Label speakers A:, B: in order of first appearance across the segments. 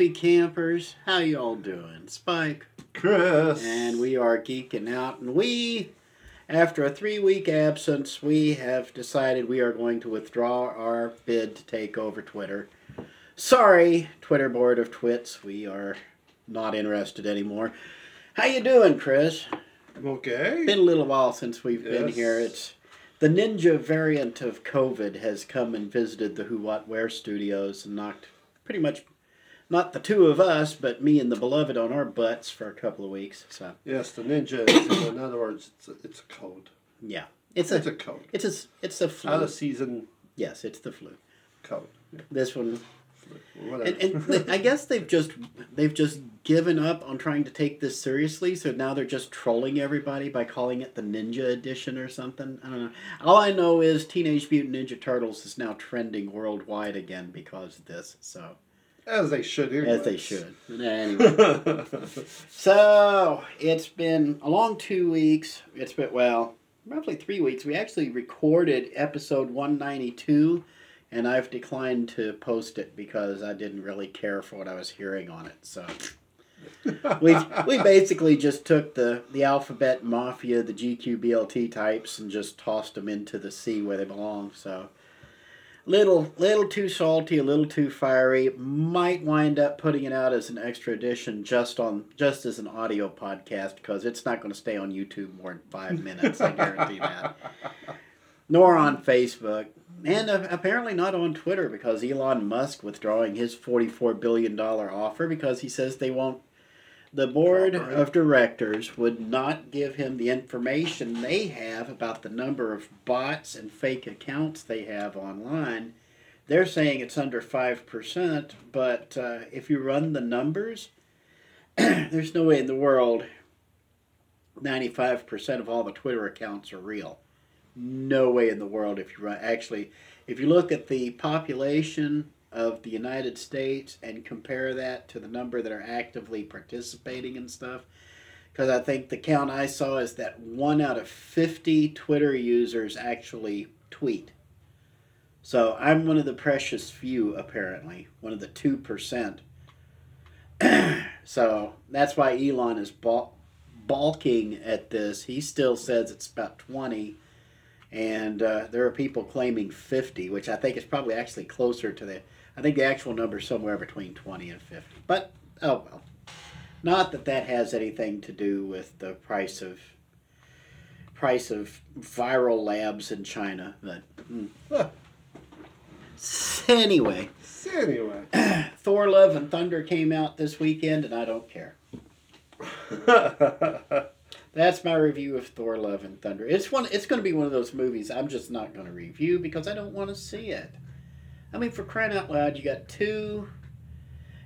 A: happy campers. How y'all doing? Spike.
B: Chris.
A: And we are geeking out. And we, after a three week absence, we have decided we are going to withdraw our bid to take over Twitter. Sorry, Twitter board of twits. We are not interested anymore. How you doing, Chris?
B: okay.
A: Been a little while since we've been here. It's the ninja variant of COVID has come and visited the Who What Where studios and knocked pretty much not the two of us, but me and the beloved on our butts for a couple of weeks. So
B: Yes, the ninja. Is, in other words, it's a, it's a code.
A: yeah, it's
B: It's
A: a
B: a code.
A: it's a it's a
B: Out
A: flu.
B: of season
A: Yes, it's the flu.
B: code. Yeah,
A: This one,
B: flu, Whatever.
A: and, and I guess they've just they've just given up on trying to take this seriously. So now they're just trolling everybody by calling it the Ninja Edition or something. I don't know. All I know is Teenage Mutant Ninja Turtles is now trending worldwide again because of this. So
B: as they should.
A: as they should. Anyway. So it's been a long two weeks. It's been well, roughly three weeks. We actually recorded episode one ninety two, and I've declined to post it because I didn't really care for what I was hearing on it. So we we basically just took the the alphabet mafia, the GQBLT types, and just tossed them into the sea where they belong. So. Little, little too salty, a little too fiery. Might wind up putting it out as an extra edition, just on, just as an audio podcast, because it's not going to stay on YouTube more than five minutes. I guarantee that. Nor on Facebook, and uh, apparently not on Twitter, because Elon Musk withdrawing his forty-four billion dollar offer because he says they won't. The board of directors would not give him the information they have about the number of bots and fake accounts they have online. They're saying it's under 5%, but uh, if you run the numbers, there's no way in the world 95% of all the Twitter accounts are real. No way in the world if you run. Actually, if you look at the population of the United States and compare that to the number that are actively participating and stuff, because I think the count I saw is that one out of 50 Twitter users actually tweet. So I'm one of the precious few, apparently, one of the 2%. so that's why Elon is bal- balking at this. He still says it's about 20, and uh, there are people claiming 50, which I think is probably actually closer to the. I think the actual number is somewhere between 20 and 50. But, oh well. Not that that has anything to do with the price of price of viral labs in China, but mm. anyway,
B: anyway.
A: Thor: Love and Thunder came out this weekend, and I don't care. That's my review of Thor: Love and Thunder. It's one. It's going to be one of those movies I'm just not going to review because I don't want to see it. I mean, for crying out loud, you got two.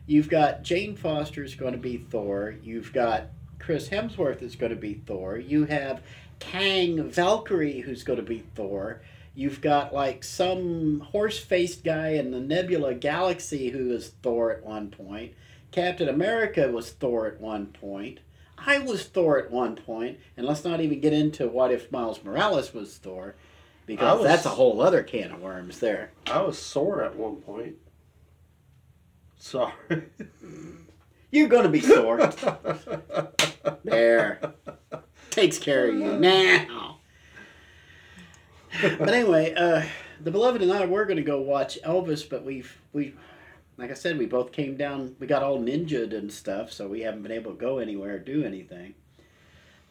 A: You've got Jane Foster is going to be Thor. You've got Chris Hemsworth is going to be Thor. You have King Valkyrie who's going to be Thor. You've got like some horse-faced guy in the Nebula Galaxy who is Thor at one point. Captain America was Thor at one point. I was Thor at one point, and let's not even get into what if Miles Morales was Thor, because
B: was-
A: that's a whole other can of worms there.
B: I was sore at one point. Sorry.
A: You're gonna be sore. there, takes care of you now. But anyway, uh, the beloved and I were gonna go watch Elvis, but we've we, like I said, we both came down. We got all ninjaed and stuff, so we haven't been able to go anywhere or do anything.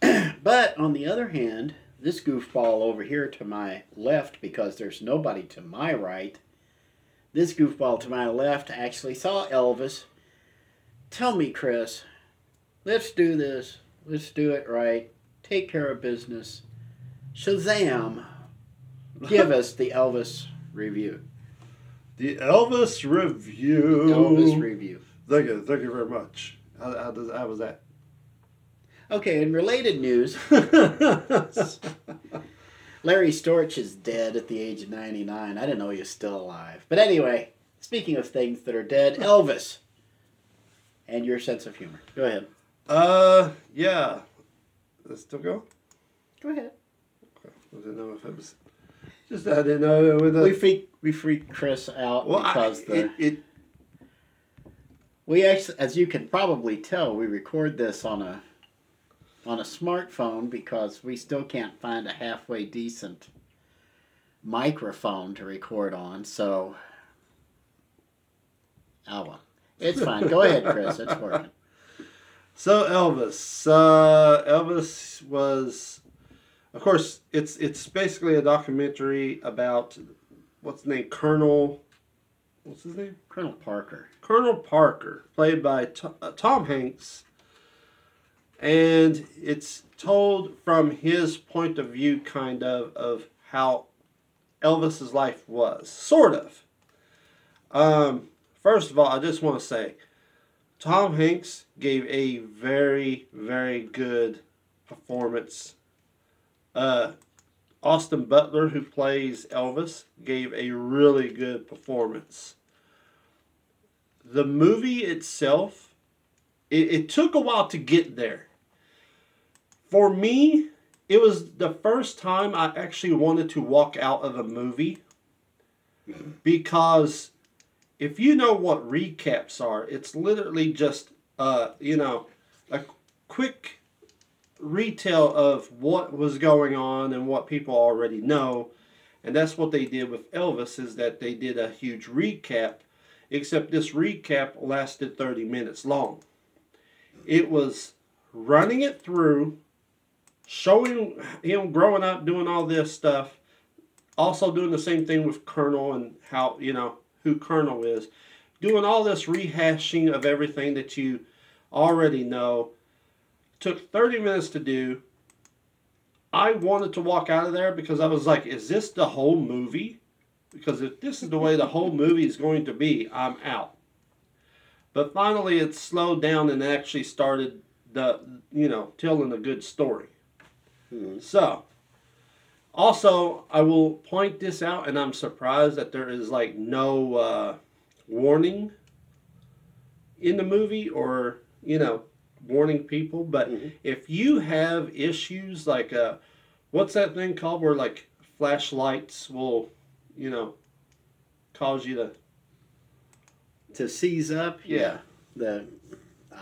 A: but on the other hand, this goofball over here to my left, because there's nobody to my right. This goofball to my left actually saw Elvis. Tell me, Chris, let's do this. Let's do it right. Take care of business. Shazam! Give us the Elvis review.
B: the Elvis review.
A: Elvis review.
B: Thank you. Thank you very much. How, how, does, how was that?
A: Okay, in related news, Larry Storch is dead at the age of 99. I didn't know he was still alive. But anyway, speaking of things that are dead, Elvis. And your sense of humor. Go ahead.
B: uh, yeah. Let's still go?
A: Go ahead. Okay.
B: I didn't know if it was. Just I didn't know.
A: We freak we freak Chris out
B: well, I-
A: because the
B: it, it
A: We actually, as you can probably tell, we record this on a on a smartphone because we still can't find a halfway decent microphone to record on. So, oh well, it's fine. Go ahead, Chris. It's working.
B: So Elvis, uh, Elvis was, of course, it's it's basically a documentary about what's the name, Colonel, what's his name,
A: Colonel Parker.
B: Colonel Parker, played by T- uh, Tom Hanks, and it's told from his point of view, kind of, of how Elvis's life was, sort of. Um, first of all, I just want to say, Tom Hanks gave a very, very good performance. Uh, Austin Butler, who plays Elvis, gave a really good performance. The movie itself, it, it took a while to get there. For me, it was the first time I actually wanted to walk out of a movie because if you know what recaps are, it's literally just uh, you know a quick retell of what was going on and what people already know. And that's what they did with Elvis is that they did a huge recap, except this recap lasted 30 minutes long. It was running it through, showing him growing up, doing all this stuff, also doing the same thing with Colonel and how, you know, who Colonel is, doing all this rehashing of everything that you already know. Took 30 minutes to do. I wanted to walk out of there because I was like, is this the whole movie? Because if this is the way the whole movie is going to be, I'm out. But finally, it slowed down and actually started the, you know, telling a good story. So, also, I will point this out, and I'm surprised that there is like no uh, warning in the movie or, you know, warning people. But
A: Mhm.
B: if you have issues like, uh, what's that thing called where like flashlights will, you know, cause you to.
A: To seize up,
B: Yeah.
A: The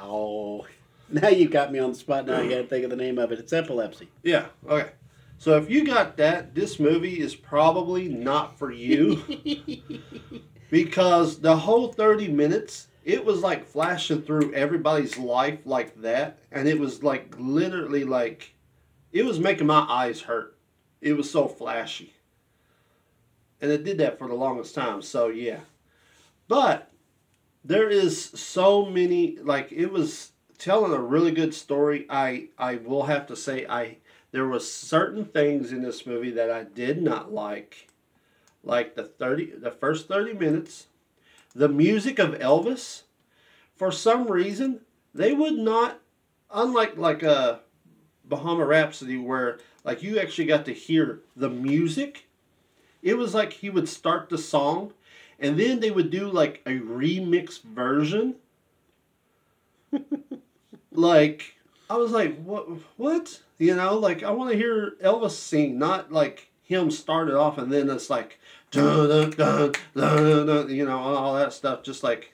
A: oh, now you got me on the spot. Now I got to think of the name of it. It's epilepsy.
B: Yeah, okay. So if you got that, this movie is probably not for you. because the whole 30 minutes it was like flashing through everybody's life like that and it was like literally like it was making my eyes hurt it was so flashy and it did that for the longest time so yeah but there is so many like it was telling a really good story i i will have to say i there was certain things in this movie that i did not like. Like the 30 the first 30 minutes the music of elvis for some reason they would not unlike like a Bohemian Rhapsody where like you actually got to hear the music it was like he would start the song and then they would do like a remix version like i was like what what? You know like i want to hear elvis sing not like him start it off and then it's like dun, dun, dun, dun, dun, you know all that stuff just like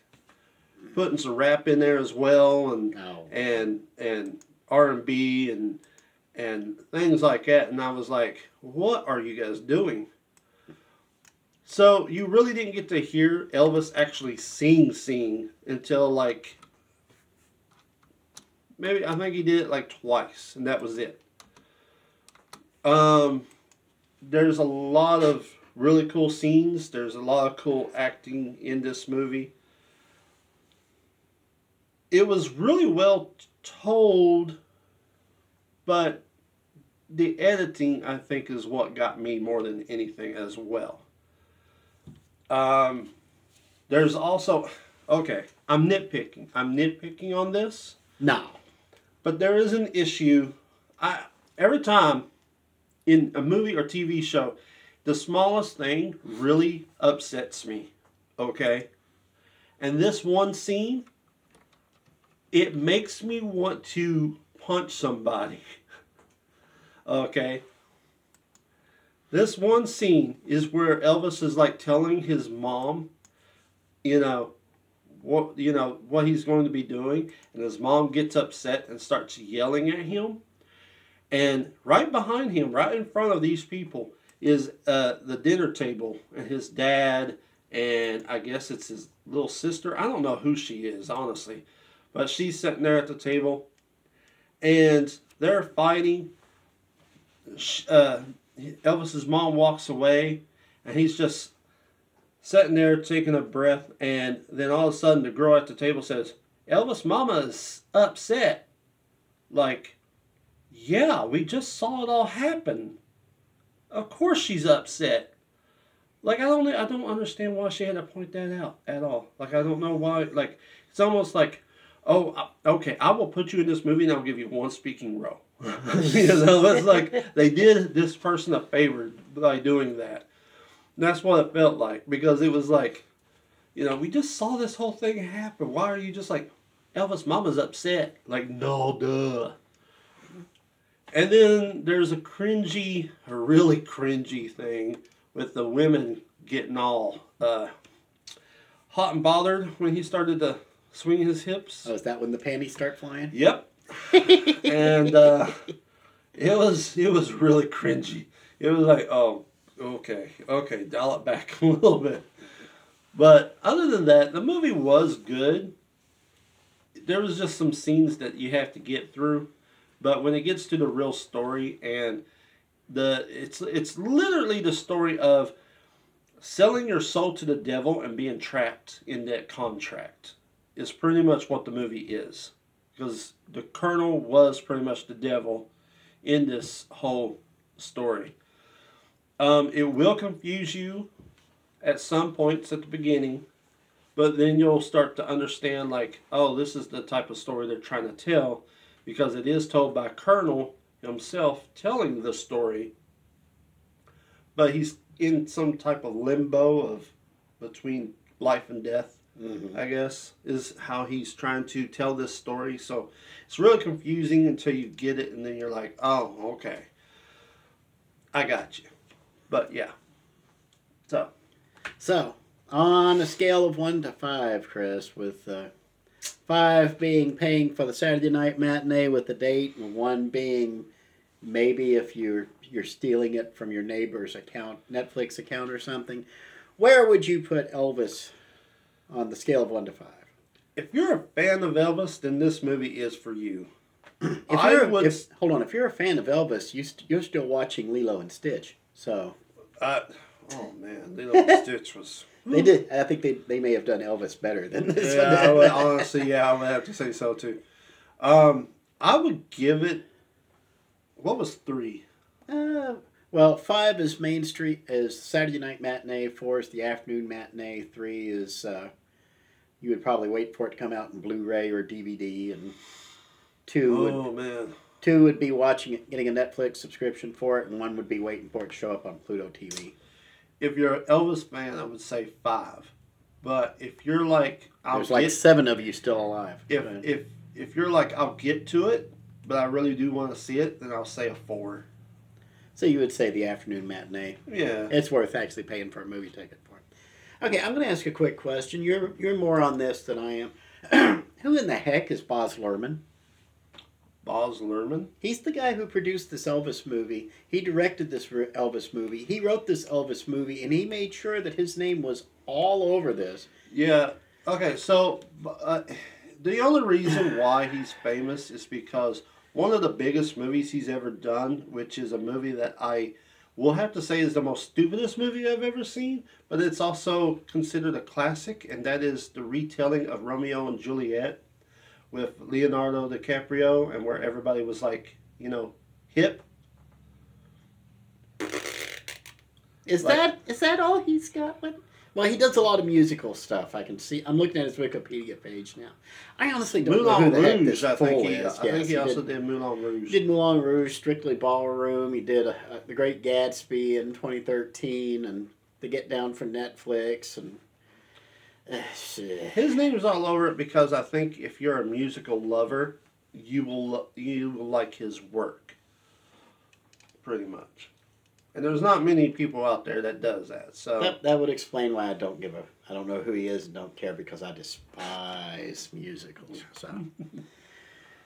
B: putting some rap in there as well and
A: Oh,
B: and and r&b and and things like that and i was like what are you guys doing? So you really didn't get to hear elvis actually sing sing until like maybe i think he did it like twice and that was it um there's a lot of really cool scenes there's a lot of cool acting in this movie it was really well told, but the editing I think is what got me more than anything as well. Um, there's also okay. I'm nitpicking. I'm nitpicking on this,
A: no.
B: But there is an issue. I every time in a movie or TV show, the smallest thing really upsets me. Okay, and this one scene it makes me want to punch somebody. okay. This one scene is where Elvis is like telling his mom, you know, what you know what he's going to be doing, and his mom gets upset and starts yelling at him. And right behind him, right in front of these people, is uh, the dinner table, and his dad, and I guess it's his little sister. I don't know who she is, honestly, but she's sitting there at the table, and they're fighting. Uh, Elvis's mom walks away, and he's just sitting there taking a breath, and then all of a sudden the girl at the table says, Elvis Mama is upset. Like, yeah, we just saw it all happen. Of course she's upset. Like I don't I don't understand why she had to point that out at all. Like I don't know why like it's almost like oh uh, okay, I will put you in this movie and I'll give you one speaking role. you know, it's like they did this person a favor by doing that. And that's what it felt like because it was like, you know, we just saw this whole thing happen. Why are you just like, Elvis Mama's upset? Like, no, duh. And then there's a cringy, a really cringy thing with the women getting all uh, hot and bothered when he started to swing his hips.
A: Oh, is that when the panties start flying?
B: Yep. and uh, it was it was really cringy. It was like, oh, okay, okay, dial it back a little bit. But other than that, the movie was good. There was just some scenes that you have to get through, but when it gets to the real story and the it's it's literally the story of selling your soul to the devil and being trapped in that contract is pretty much what the movie is because the colonel was pretty much the devil in this whole story um, it will confuse you at some points at the beginning, but then you'll start to understand, like, oh, this is the type of story they're trying to tell because it is told by Colonel himself telling the story, but he's in some type of limbo of between life and death. Mm-hmm. I guess is how he's trying to tell this story. So it's really confusing until you get it, and then you're like, "Oh, okay, I got you." But yeah. So.
A: So, on a scale of one to five, Chris, with uh, five being paying for the Saturday night matinee with the date, and one being maybe if you're you're stealing it from your neighbor's account, Netflix account or something, where would you put Elvis on the scale of one to five?
B: If you're a fan of Elvis, then this movie is for you.
A: if you're, would... if, hold on, if you're a fan of Elvis, you st- you're still watching Lilo and Stitch. So.
B: Uh, oh man, Lilo Stitch was.
A: They did. I think they, they may have done Elvis better than this
B: yeah, one. honestly, yeah, I would have to say so too. Um, I would give it. What was three?
A: Uh, well, five is Main Street is Saturday night matinee. Four is the afternoon matinee. Three is uh, you would probably wait for it to come out in Blu-ray or DVD, and two.
B: Oh would, man.
A: Two would be watching it, getting a Netflix subscription for it, and one would be waiting for it to show up on Pluto TV.
B: If you're an Elvis fan, I would say five. But if you're like,
A: I'll there's get, like seven of you still alive.
B: If if if you're like, I'll get to it, but I really do want to see it, then I'll say a four.
A: So you would say the afternoon matinee.
B: Yeah.
A: It's worth actually paying for a movie ticket for. Okay, I'm going to ask a quick question. You're you're more on this than I am. Who in the heck is Boz Luhrmann?
B: Baz Luhrmann.
A: He's the guy who produced this Elvis movie. He directed this Elvis movie. He wrote this Elvis movie, and he made sure that his name was all over this.
B: Yeah. Okay. So uh, the only reason why he's famous is because one of the biggest movies he's ever done, which is a movie that I will have to say is the most stupidest movie I've ever seen, but it's also considered a classic, and that is the retelling of Romeo and Juliet with Leonardo DiCaprio and where everybody was like, you know, hip.
A: Is like, that is that all he's got? With? Well, he does a lot of musical stuff. I can see. I'm looking at his Wikipedia page now. I honestly don't Moulin know who the heck this I think
B: he,
A: is.
B: I yes, think he, he also did, did, Moulin Rouge.
A: He did Moulin Rouge, Strictly Ballroom. He did a, a, The Great Gatsby in 2013, and The Get Down for Netflix, and
B: his name is all over it because I think if you're a musical lover, you will you will like his work. Pretty much, And there's not many people out there that does that. So
A: That, that would explain why I don't give a. I don't know who he is and don't care because I despise musicals. So.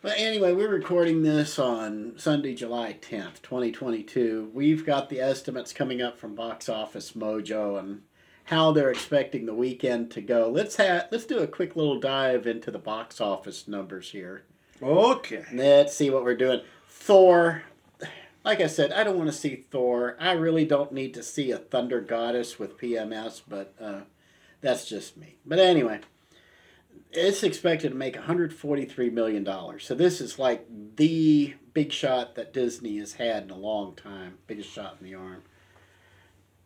A: But anyway, we're recording this on Sunday, July 10th, 2022. We've got the estimates coming up from Box Office Mojo and how they're expecting the weekend to go. Let's have let's do a quick little dive into the box office numbers here.
B: Okay.
A: Let's see what we're doing. Thor. Like I said, I don't want to see Thor. I really don't need to see a Thunder Goddess with PMS, but uh, that's just me. But anyway, it's expected to make 143 million dollars. So this is like the big shot that Disney has had in a long time. Biggest shot in the arm.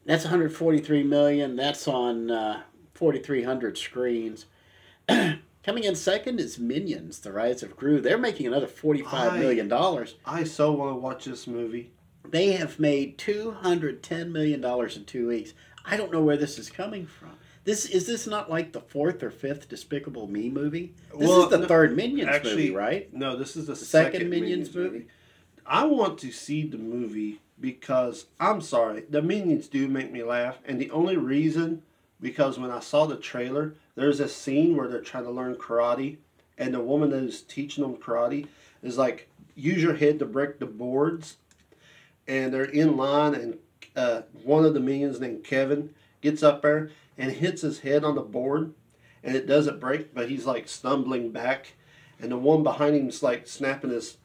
A: That's 143 million. That's on uh, 4,300 screens. Coming in second is Minions: The Rise of Gru. They're making another 45
B: I-
A: million dollars.
B: I so want to watch this movie.
A: They have made 210 million dollars in two weeks. I don't know where this is coming from. This is this not like the fourth or fifth Despicable Me movie? This
B: Well,
A: is the
B: no,
A: third Minions movie,
B: actually,
A: right?
B: No, this is the,
A: The second,
B: second,
A: Minions, movie.
B: I want to see the movie because I'm sorry, the Minions do make me laugh, and the only reason because when I saw the trailer, there's a scene where they're trying to learn karate, and the woman that is teaching them karate is like, use your head to break the boards, and they're in line, and uh, one of the minions named Kevin gets up there and hits his head on the board, and it doesn't break, but he's like stumbling back, and the one behind him's like snapping his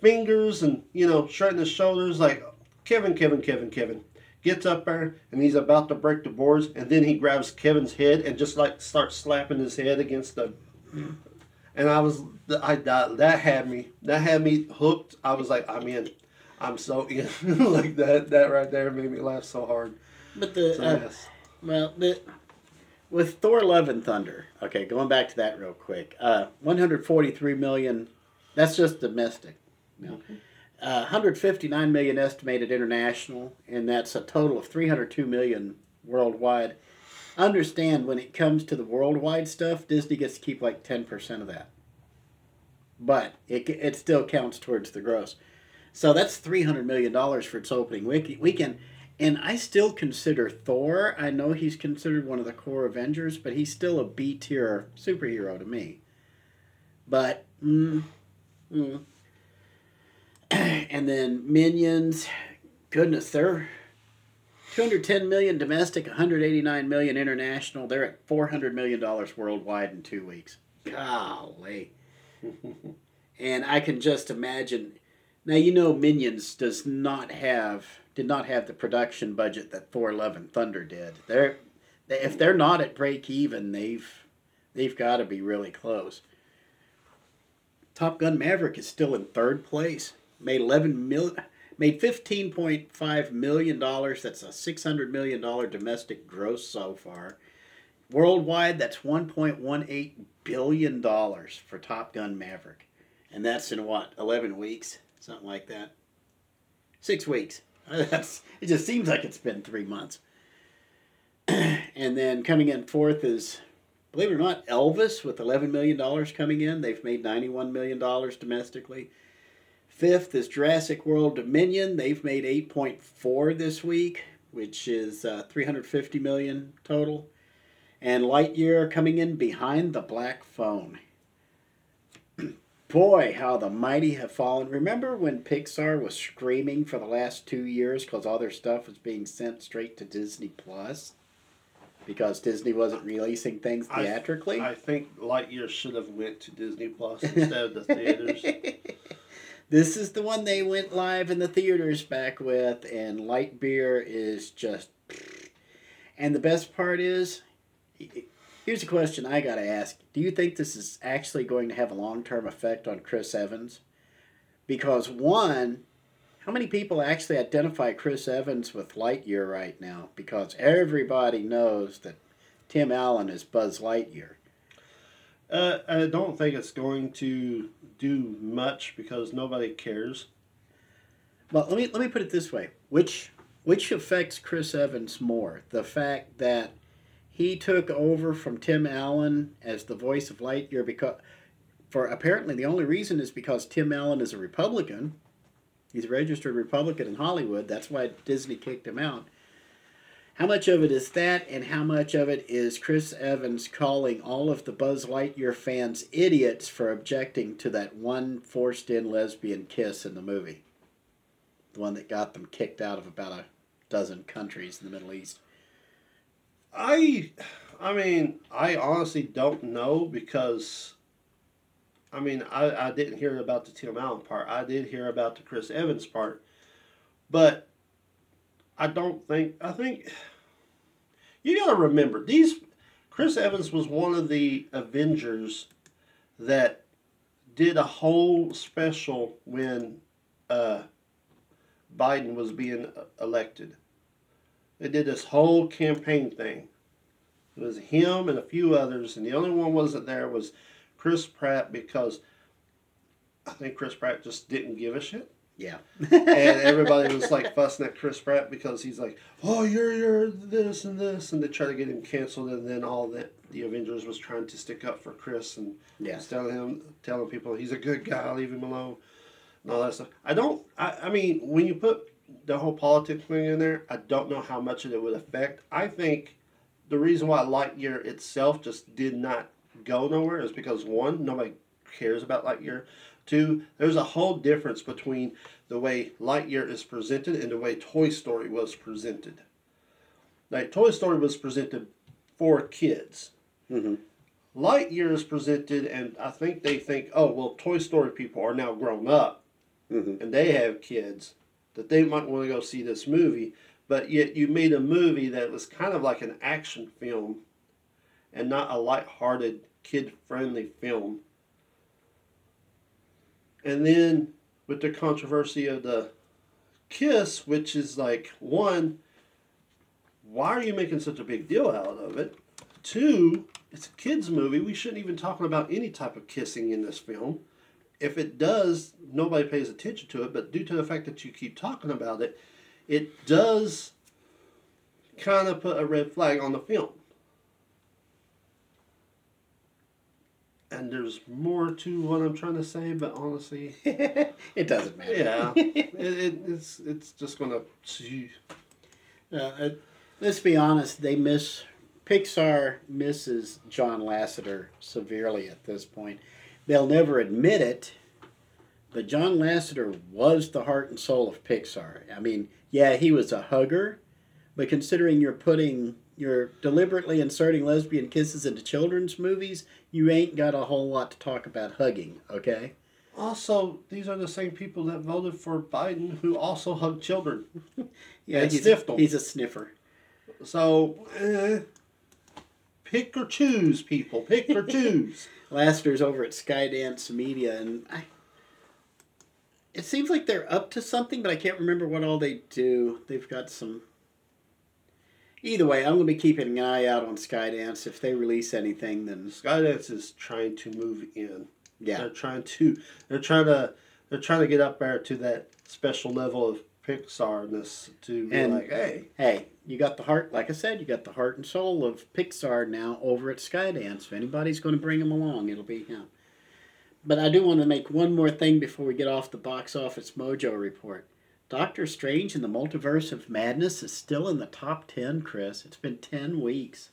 B: fingers and you know shrugging his shoulders like Kevin, Kevin, Kevin, Kevin. Gets up there and he's about to break the boards, and then he grabs Kevin's head and just like starts slapping his head against the. And I was, I that, that had me, that had me hooked. I was like, I'm in, I'm so in. like that, that right there made me laugh so hard.
A: But the
B: So,
A: uh,
B: yes.
A: well, the with Thor: Love and Thunder. Okay, going back to that real quick. Uh, 143 million. That's just domestic. No. Uh, 159 million estimated international, and that's a total of 302 million worldwide. Understand when it comes to the worldwide stuff, Disney gets to keep like 10% of that. But it, it still counts towards the gross. So that's $300 million for its opening week, weekend. And I still consider Thor, I know he's considered one of the core Avengers, but he's still a B tier superhero to me. But, mm, mm. and then Minions, goodness, they're 210 million domestic, 189 million international. They're at 400 million dollars worldwide in two weeks. Golly. and I can just imagine. Now you know Minions does not have did not have the production budget that Thor: Love and Thunder did. They're they, if they're not at break even, they've they've got to be really close. Top Gun Maverick is still in third place. Made 11 mil made 15.5 million dollars. That's a 600 million dollar domestic gross so far. Worldwide, that's 1.18 billion dollars for Top Gun Maverick. And that's in what? 11 weeks, something like that. 6 weeks. That's it just seems like it's been 3 months. and then coming in fourth is believe it or not, Elvis with $11 million coming in. They've made $91 million domestically. Fifth is Jurassic World Dominion. They've made 8.4 this week, which is uh, 350 million total. And Lightyear coming in behind the Black Phone. Boy, how the mighty have fallen. Remember when Pixar was screaming for the last two years because all their stuff was being sent straight to Disney Plus? Because Disney wasn't releasing things
B: I-
A: theatrically?
B: I think Lightyear should have went to Disney Plus instead of the theaters.
A: this is the one they went live in the theaters back with, and Light Beer is just. And the best part is, here's a question I gotta ask: Do you think this is actually going to have a long term effect on Chris Evans? Because one, how many people actually identify Chris Evans with Lightyear right now? Because everybody knows that Tim Allen is Buzz Lightyear.
B: Uh, I don't think it's going to do much because nobody cares.
A: Well, let me let me put it this way: which which affects Chris Evans more, the fact that he took over from Tim Allen as the voice of Lightyear because, for apparently the only reason is because Tim Allen is a Republican, He's a registered Republican in Hollywood. That's why Disney kicked him out. How much of it is that, and how much of it is Chris Evans calling all of the Buzz Lightyear fans idiots for objecting to that one forced in lesbian kiss in the movie? The one that got them kicked out of about a dozen countries in the Middle East.
B: I, I mean, I honestly don't know because, I mean, I, I didn't hear about the Tim Allen part. I did hear about the Chris Evans part, but I don't think I think you got to remember these. Chris Evans was one of the Avengers that did a whole special when uh, Biden was being elected. They did this whole campaign thing. It was him and a few others, and the only one wasn't there was Chris Pratt because I think Chris Pratt just didn't give a shit.
A: Yeah.
B: and everybody was like fussing at Chris Pratt because he's like, "Oh, you're you're this and this," and they try to get him canceled. And then all that the Avengers was trying to stick up for Chris and
A: Yeah.
B: was telling him, telling people he's a good guy, leave him alone, and all that stuff. I don't. I, I mean, when you put the whole politics thing in there, I don't know how much of it would affect. I think the reason why Lightyear itself just did not go nowhere is because one, nobody cares about Lightyear. Two, there's a whole difference between the way Lightyear is presented and the way Toy Story was presented. Like Toy Story was presented for kids.
A: hmm
B: Lightyear is presented, and I think they think, oh well, Toy Story people are now grown up
A: hmm
B: and they have kids that they might want to go see this movie, but yet you made a movie that was kind of like an action film and not a light-hearted, kid-friendly film. And then with the controversy of the kiss, which is like one, why are you making such a big deal out of it? Two, it's a kids movie. We shouldn't even talking about any type of kissing in this film if it does, nobody pays attention to it, but due to the fact that you keep talking about it, it does kind of put a red flag on the film. And there's more to what I'm trying to say, but honestly,
A: it doesn't matter.
B: yeah, it, it, it's it's just gonna.
A: Uh, uh, let's be honest. They miss Pixar misses John Lasseter severely at this point. They'll never admit it, but John Lasseter was the heart and soul of Pixar. I mean, yeah, he was a hugger, but considering you're putting you're deliberately inserting lesbian kisses into children's movies, you ain't got a whole lot to talk about hugging. Okay.
B: Also, these are the same people that voted for Biden who also hug children.
A: Yeah, he's,
B: sniffed 'em.
A: he's a sniffer.
B: So, eh, pick or choose, people. Pick or choose.
A: Lasseter's over at Skydance Media, and I. It seems like they're up to something, but I can't remember what all they do. They've got some. Either way, I'm going to be keeping an eye out on Skydance. If they release anything, then
B: Skydance is trying to move in.
A: yeah,
B: They're trying to. They're trying to. They're trying to get up there to that special level of Pixarness to be
A: And-
B: like, hey,
A: hey, you got the heart. Like I said, you got the heart and soul of Pixar now over at Skydance. If anybody's going to bring them along, it'll be him. But I do want to make one more thing before we get off the box office mojo report. Doctor Strange in the Multiverse of Madness is still in the top 10, Chris. It's been 10 weeks.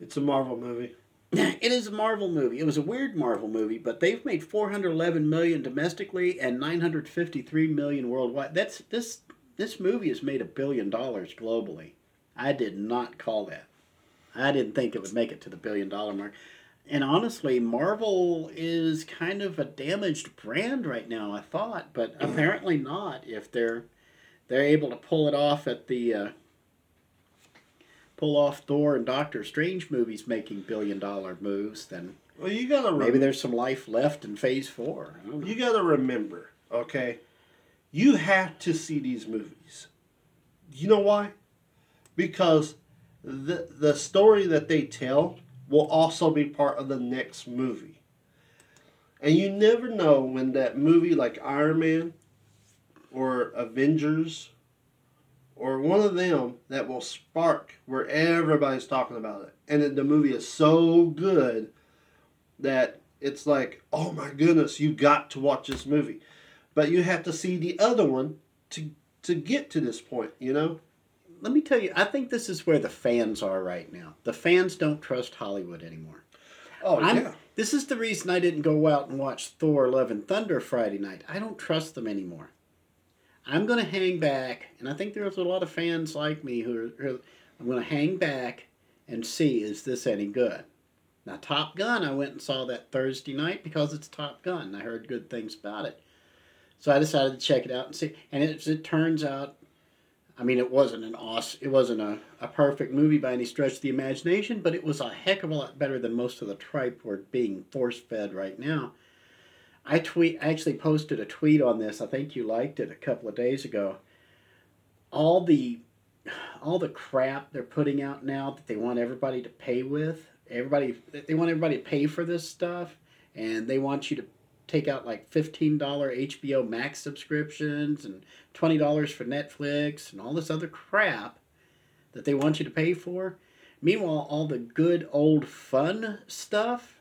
B: it's a Marvel movie.
A: It is a Marvel movie. It was a weird Marvel movie, but they've made 411 million domestically and 953 million worldwide. That's this this movie has made a billion dollars globally. I did not call that. I didn't think it would make it to the billion dollar mark. And honestly, Marvel is kind of a damaged brand right now, I thought, but apparently not if they're they're able to pull it off at the uh, pull off Thor and Doctor Strange movies making billion dollar moves, then
B: Well, you gotta
A: maybe there's some life left in Phase Four. I don't know.
B: you gotta remember, okay, you have to see these movies. You know why? Because the the story that they tell will also be part of the next movie. And you never know when that movie like Iron Man or Avengers or one of them that will spark where everybody's talking about it. And the movie is so good that it's like, oh my goodness, you got to watch this movie. but you have to see the other one to to get to this point. You know.
A: Let me tell you, I think this is where the fans are right now. The fans don't trust Hollywood anymore.
B: Oh
A: I'm,
B: yeah.
A: This is the reason I didn't go out and watch Thor: Love and Thunder Friday night. I don't trust them anymore. I'm going to hang back, and I think there's a lot of fans like me who are. Who, I'm going to hang back and see is this any good. Now, Top Gun, I went and saw that Thursday night because it's Top Gun. I heard good things about it, so I decided to check it out and see. And it turns out, I mean, it wasn't an awesome, it wasn't a, a perfect movie by any stretch of the imagination, but it was a heck of a lot better than most of the tripe we're being force fed right now. I tweet, I actually posted a tweet on this. I think you liked it a couple of days ago. All the, all the crap they're putting out now that they want everybody to pay with. Everybody, they want everybody to pay for this stuff, and they want you to take out like fifteen dollar HBO Max subscriptions and twenty dollars for Netflix and all this other crap that they want you to pay for. Meanwhile, all the good old fun stuff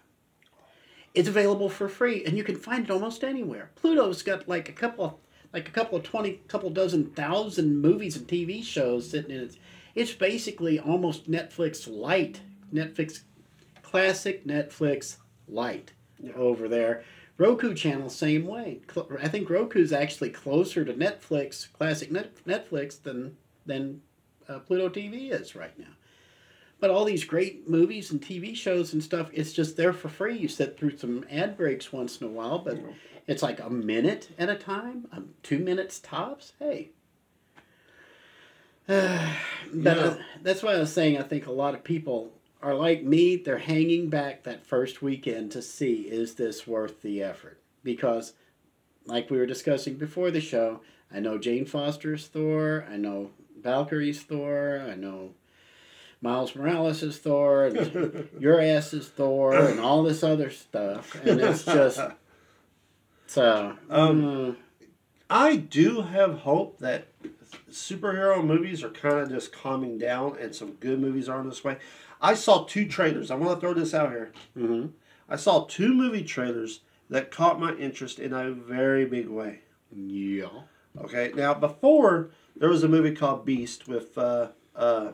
A: it's available for free, and you can find it almost anywhere. Pluto's got like a couple of like a couple of twenty, couple dozen thousand movies and TV shows sitting in it. It's basically almost Netflix light, Netflix classic Netflix light
B: Yeah.
A: over there. Roku channel same way. I think Roku's actually closer to Netflix classic Net- Netflix than than uh, Pluto TV is right now. But all these great movies and TV shows and stuff, it's just there for free. You sit through some ad breaks once in a while, but it's like a minute at a time, um, two minutes tops. Hey. but
B: Yeah.
A: uh, that's why I was saying I think a lot of people are like me. They're hanging back that first weekend to see is this worth the effort? Because, like we were discussing before the show, I know Jane Foster's Thor, I know Valkyrie's Thor, I know Miles Morales is Thor, and your ass is Thor, and all this other stuff, and it's just so.
B: Um,
A: mm,
B: I do have hope that superhero movies are kind of just calming down, and some good movies are on this way. I saw two trailers. I want to throw this out here.
A: mhm.
B: I saw two movie trailers that caught my interest in a very big way.
A: Yeah.
B: Okay, now before there was a movie called Beast with uh, uh,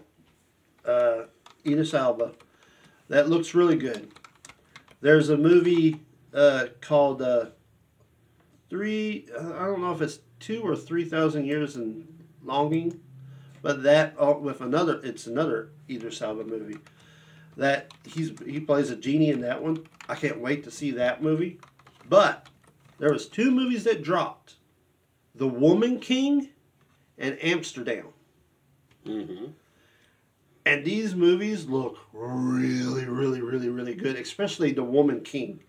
B: uh, Idris Elba that looks really good. There's a movie uh, called uh, Three. I don't know if it's two or three thousand years in longing, but that uh, with another. It's another Idris Elba movie. That he's he plays a genie in that one. I can't wait to see that movie. But there was two movies that dropped. The Woman King and Amsterdam.
A: Mm-hmm.
B: And these movies look really, really, really, really good, especially The Woman King.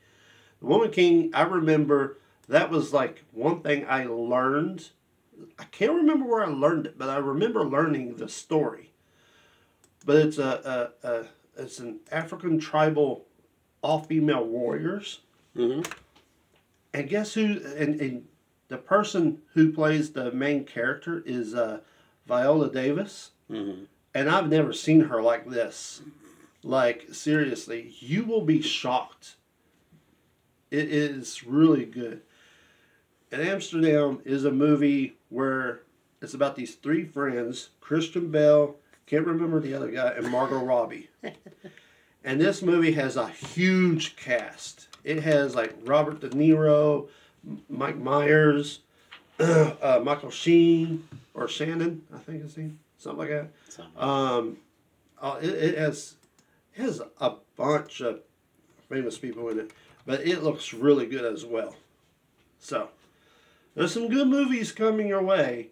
B: The Woman King, I remember that was like one thing I learned. I can't remember where I learned it, but I remember learning the story. But it's a, a, a it's an African tribal all female warriors.
A: Mm-hmm.
B: And guess who? And, and the person who plays the main character is uh, Viola Davis.
A: Mm-hmm.
B: And I've never seen her like this. Like, seriously, you will be shocked. It is really good. And Amsterdam is a movie where it's about these three friends Christian Bale, can't remember the other guy, and Margot Robbie. and this movie has a huge cast. It has like Robert De Niro, Mike Myers, uh, Michael Sheen, or Shannon, I think his name, something like that. Um, uh, it, it has it has a bunch of famous people in it, but it looks really good as well. So there's some good movies coming your way.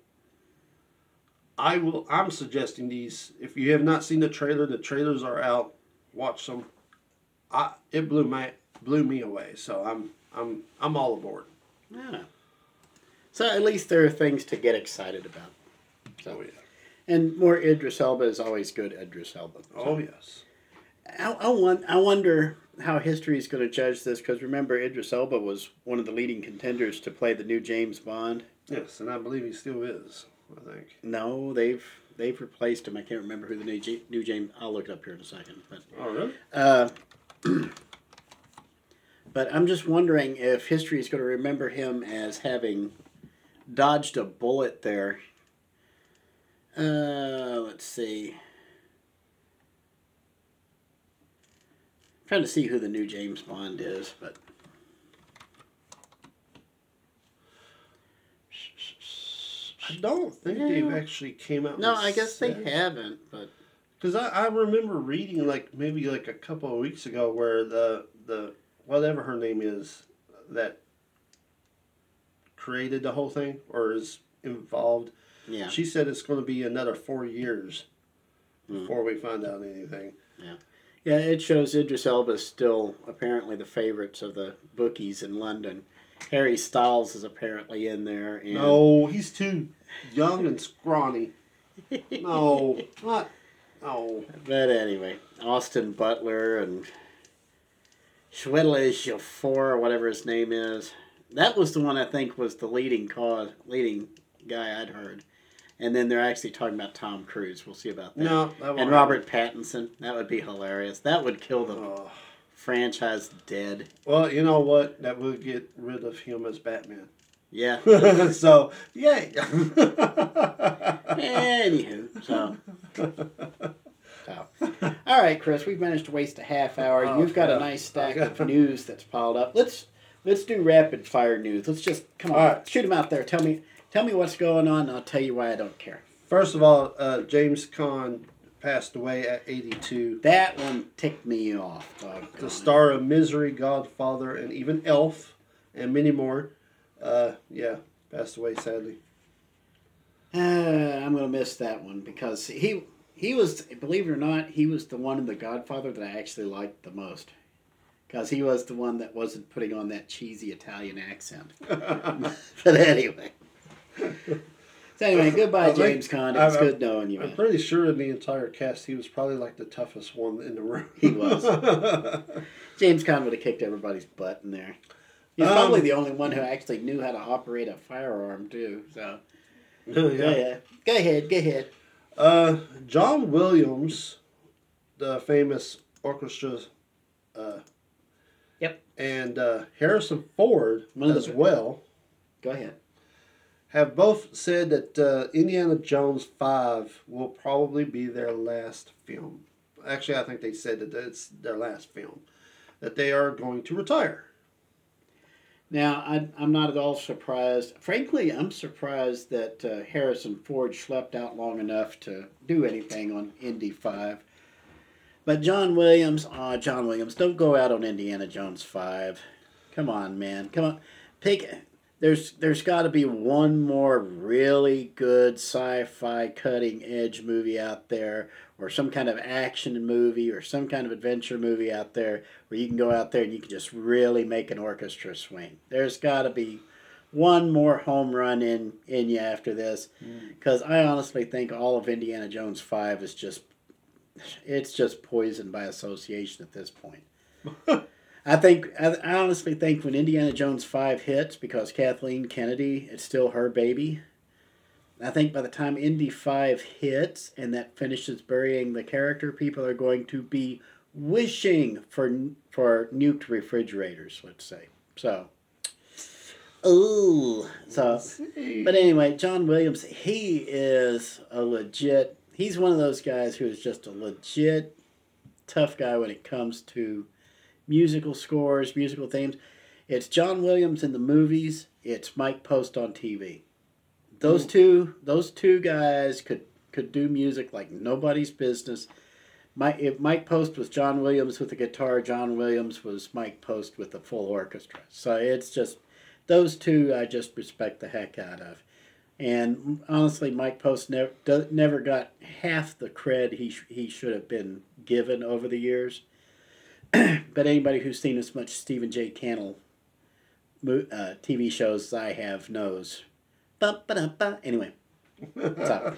B: I will. I'm suggesting these. If you have not seen the trailer, the trailers are out. Watch them. I it blew my blew me away. So I'm I'm I'm all aboard.
A: yeah. So at least there are things to get excited about. So,
B: Oh yeah.
A: and more Idris Elba is always good. Idris Elba. So,
B: Oh yes.
A: I, I, want, I wonder how history is going to judge this because remember Idris Elba was one of the leading contenders to play the new James Bond.
B: Yes, and I believe he still is. I think.
A: No, they've they've replaced him. I can't remember who the new, new James. I'll look it up here in a second. But
B: Oh really?
A: uh, but I'm just wondering if history is going to remember him as having dodged a bullet there. Uh, let's see. Trying to see who the new James Bond is, but
B: I don't think
A: Yeah.
B: they've actually came out.
A: no, I guess they haven't. But
B: Because I, I remember reading like maybe like a couple of weeks ago where the the whatever her name is that created the whole thing or is involved,
A: yeah,
B: she said it's going to be another four years
A: Hmm.
B: before we find out anything.
A: Yeah, it shows Idris Elba is still apparently the favorites of the bookies in London. Harry Styles is apparently in there. And
B: No, he's too young and scrawny. No, not. No.
A: But anyway, Austin Butler and Schwedele Jafor, or whatever his name is. That was the one I think was the leading cause, leading guy I'd heard. And then they're actually talking about Tom Cruise. We'll see about that.
B: No, that
A: and Robert Pattinson. That would be hilarious. That would kill the.
B: Oh.
A: franchise dead.
B: Well, you know what? That would get rid of him as Batman.
A: Yeah.
B: so, yay.
A: Anywho, so. so. All right, Chris, we've managed to waste a half hour.
B: Oh,
A: You've got a nice stack of news that's piled up. Let's let's do rapid fire news. Let's just come on,
B: right.
A: shoot them out there. Tell me tell me what's going on. And I'll tell you why I don't care.
B: First of all, uh, James Caan passed away at 82.
A: That one ticked me off. doggone
B: The star of Misery, Godfather, and even Elf, and many more. Uh, yeah, passed away sadly.
A: Uh, I'm gonna miss that one because he he was believe it or not he was the one in The Godfather that I actually liked the most because he was the one that wasn't putting on that cheesy Italian accent. but anyway. So anyway, goodbye,
B: I think-
A: James Caan. It's good knowing you,
B: I'm
A: man.
B: pretty sure in the entire cast, he was probably like the toughest one in the room.
A: He was. James Caan would have kicked everybody's butt in there. He's
B: Um,
A: probably the only one who actually knew how to operate a firearm too. So
B: yeah.
A: yeah, yeah. Go ahead, go ahead.
B: Uh, John Williams, the famous orchestra. Uh,
A: Yep.
B: And uh, Harrison Ford
A: One
B: as well
A: Go ahead.
B: Have both said that uh, Indiana Jones 5 will probably be their last film. Actually, I think they said that it's their last film. That they are going to retire.
A: Now, I, I'm not at all surprised. Frankly, I'm surprised that uh, Harrison Ford slept out long enough to do anything on Indy 5. But John Williams, oh, John Williams, don't go out on Indiana Jones 5. Come on, man. Come on. Pick. There's there's got to be one more really good sci-fi cutting edge movie out there or some kind of action movie or some kind of adventure movie out there where you can go out there and you can just really make an orchestra swing. There's got to be one more home run in in you after this, hmm. because I honestly think all of Indiana Jones Five is just it's just poisoned by association at this point. I think I, I honestly think when Indiana Jones Five hits, because Kathleen Kennedy, it's still her baby. I think by the time Indy 5 hits and that finishes burying the character, people are going to be wishing for for nuked refrigerators, let's say. So, ooh. So, but anyway, John Williams, he is a legit, he's one of those guys who is just a legit tough guy when it comes to musical scores, musical themes. It's John Williams in the movies, it's Mike Post on TV. Those two, those two guys could could do music like nobody's business. Mike, if Mike Post was John Williams with the guitar, John Williams was Mike Post with the full orchestra. So it's just those two I just respect the heck out of. And honestly, Mike Post never never got half the cred he he should have been given over the years. but anybody who's seen as much Stephen J. Cannell uh, TV shows as I have knows. Ba-ba-da-ba. Anyway, so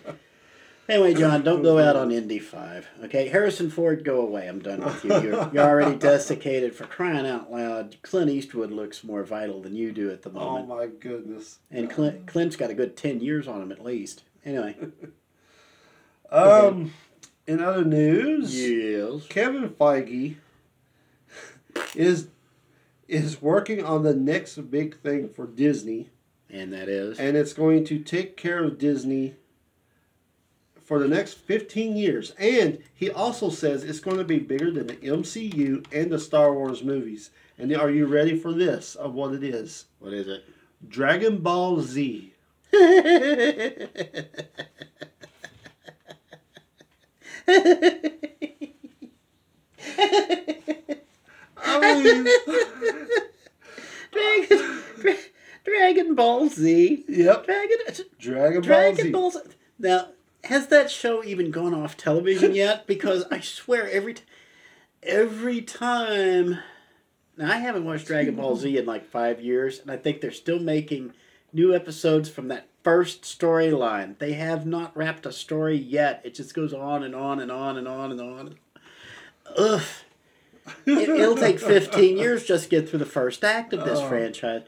A: anyway, John, don't go out on Indy Five. Okay, Harrison Ford, go away. I'm done with you. You're, you're already desiccated for crying out loud. Clint Eastwood looks more vital than you do at the moment.
B: Oh my goodness.
A: and Clint Clint's got a good ten years on him at least. Anyway,
B: Um, in other news,
A: yes.
B: Kevin Feige is is working on the next big thing for Disney,
A: And that is.
B: and it's going to take care of Disney for the next 15 years. And he also says it's going to be bigger than the MCU and the Star Wars movies. And are you ready for this of what it is?
A: what is it?
B: Dragon Ball Z. I
A: Dragon, Dra- Dragon Ball Z.
B: yep.
A: Dragon,
B: Dragon Ball
A: Dragon
B: Z.
A: Ball Z. Now, has that show even gone off television yet? Because I swear every, t- every time. Now I haven't watched Dragon Ball Z in like five years, and I think they're still making new episodes from that first storyline. They have not wrapped a story yet. It just goes on and on and on and on and on. Ugh. It, it'll take 15 years just to get through the first act of this
B: Oh.
A: franchise.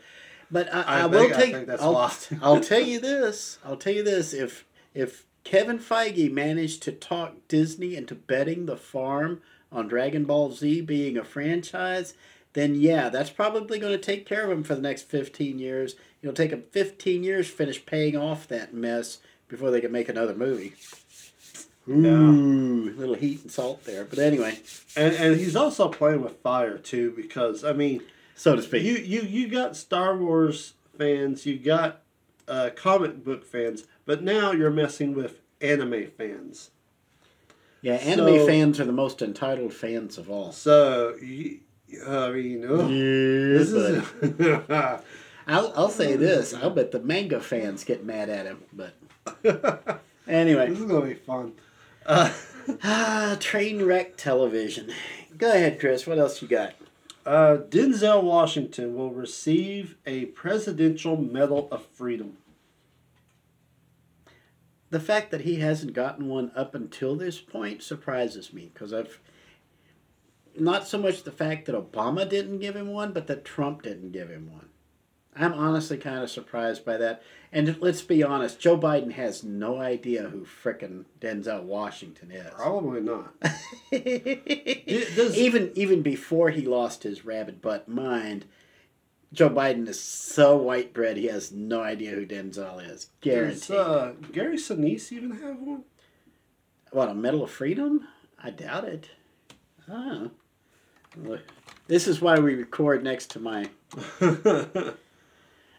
A: But I,
B: I
A: I, will
B: think- I
A: take.
B: think that's
A: I'll,
B: lost.
A: I'll tell you this. I'll tell you this. If if Kevin Feige managed to talk Disney into betting the farm on Dragon Ball Z being a franchise, then yeah, that's probably going to take care of him for the next 15 years. It'll take him 15 years to finish paying off that mess before they can make another movie. Ooh, little heat and salt there. But anyway,
B: And, and he's also playing with fire too, because I mean,
A: so to speak.
B: you you you got Star Wars fans, you got uh, comic book fans, but now you're messing with anime fans.
A: yeah, anime
B: so-
A: fans are the most entitled fans of all.
B: So you, I mean, ugh, this is.
A: I'll, I'll say this. I'll bet the manga fans get mad at him. But anyway,
B: This is gonna be fun. Uh,
A: ah, train wreck television. Go ahead, Chris. What else you got?
B: uh, Denzel Washington will receive a Presidential Medal of Freedom.
A: The fact that he hasn't gotten one up until this point surprises me because I've not so much the fact that Obama didn't give him one, but that Trump didn't give him one. I'm honestly kind of surprised by that. And let's be honest, Joe Biden has no idea who frickin' Denzel Washington is.
B: Probably not. does-
A: even even before he lost his rabbit butt mind, Joe Biden is so white bread he has no idea who Denzel is.
B: Does
A: Guaranteed.
B: uh, Gary Sinise even have one?
A: what a Medal of Freedom? I doubt it. Oh. Look, This is why we record next to my.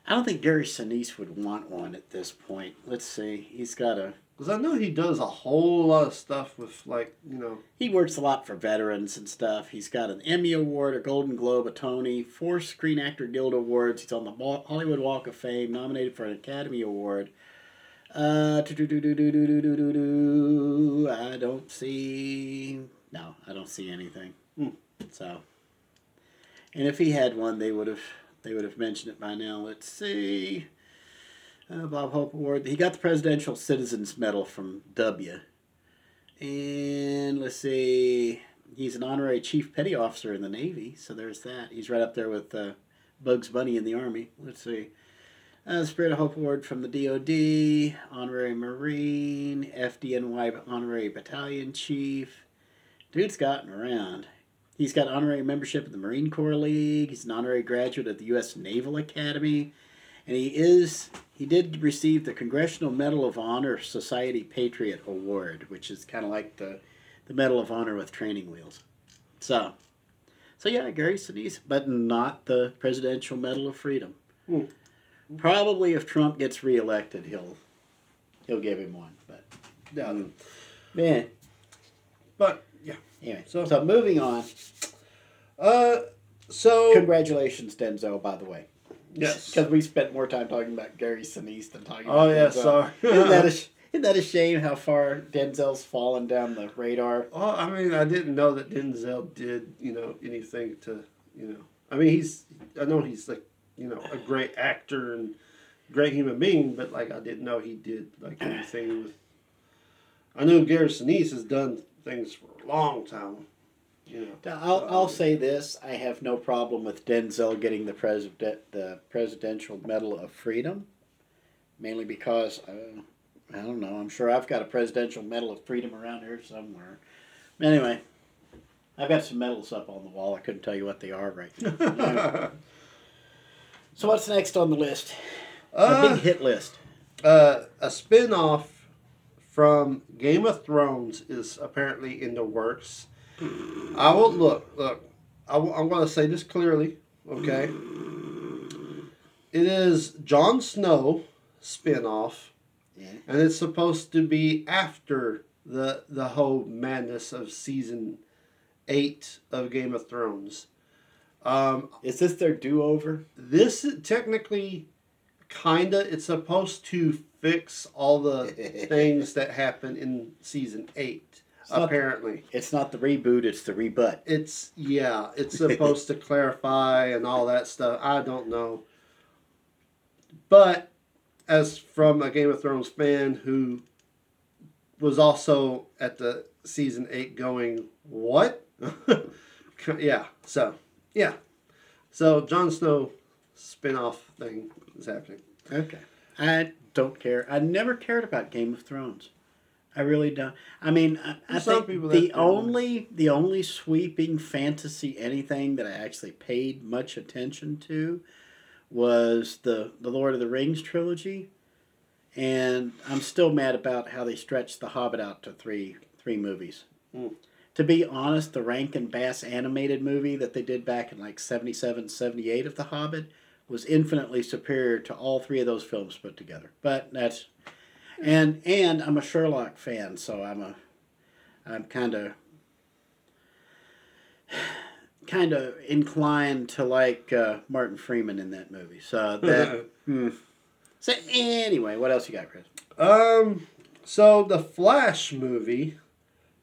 A: I don't think Gary Sinise would want one at this point. Let's see. He's got a.
B: Because I know he does a whole lot of stuff with, like, you know,
A: He works a lot for veterans and stuff. He's got an Emmy Award, a Golden Globe, a Tony, four Screen Actor Guild Awards. He's on the Hollywood Walk of Fame, nominated for an Academy Award. Uh. I don't see. No, I don't see anything.
B: Hmm.
A: So, and if he had one, they would have they would have mentioned it by now. Let's see. Uh, Bob Hope Award. He got the Presidential Citizens Medal from W. And let's see, he's an honorary chief petty officer in the Navy, so there's that. He's right up there with uh, Bugs Bunny in the Army. Let's see. Uh, Spirit of Hope Award from the DoD, honorary Marine, FDNY honorary battalion chief. Dude's gotten around. He's got honorary membership in the Marine Corps League. He's an honorary graduate of the U.S. Naval Academy, and he is he did receive the Congressional Medal of Honor Society Patriot Award, which is kind of like the the Medal of Honor with training wheels. So, so yeah, Gary Sinise, but not the Presidential Medal of Freedom.
B: Hmm.
A: Probably if Trump gets reelected, he'll he'll give him one. But
B: yeah.
A: yeah,
B: But, yeah.
A: anyway.
B: So-
A: So, moving on.
B: Uh, so,
A: Congratulations, Denzel. By the way,
B: yes.
A: because we spent more time talking about Gary Sinise than talking about
B: Oh, yeah,
A: Denzel.
B: sorry.
A: isn't that a isn't that a shame how far Denzel's fallen down the radar?
B: Well, I mean, I didn't know that Denzel did, you know, anything to, you know. I mean, he's, I know he's like, you know, a great actor and great human being, but like, I didn't know he did like anything with. I know Gary Sinise has done things for a long time, you know.
A: I'll, I'll say this: I have no problem with Denzel getting the president the Presidential Medal of Freedom, mainly because uh, I don't know. I'm sure I've got a Presidential Medal of Freedom around here somewhere. Anyway, I've got some medals up on the wall. I couldn't tell you what they are right now. so what's next on the list? A
B: Uh,
A: big hit list.
B: uh, a spin-off from Game of Thrones is apparently in the works. I will look. Look, I w- I'm going to say this clearly. Okay. It is Jon Snow spin-off,
A: Yeah.
B: and it's supposed to be after the the whole madness of season eight of Game of Thrones. Um,
A: Is this their do over?
B: this technically kinda it's supposed to fix all the things that happen in season eight
A: It's not-
B: apparently.
A: It's not the reboot, it's the rebut.
B: it's yeah it's supposed to clarify and all that stuff. I don't know. But as from a game of thrones fan who was also at the season eight going what? Yeah so yeah. So Jon snow spin-off thing is happening.
A: Okay. I don't care. I never cared about Game of Thrones. I really don't. I mean, I, I think the only the only sweeping fantasy anything that I actually paid much attention to was the the Lord of the Rings trilogy, and I'm still mad about how they stretched The Hobbit out to three three movies.
B: Mm.
A: To be honest, the Rankin Bass animated movie that they did back in like 77, 78 of The Hobbit was infinitely superior to all three of those films put together. But that's and and I'm a Sherlock fan, so I'm a I'm kind of kind of inclined to like uh, Martin Freeman in that movie. So that hmm. so anyway, what else you got, Chris?
B: Um, so the Flash movie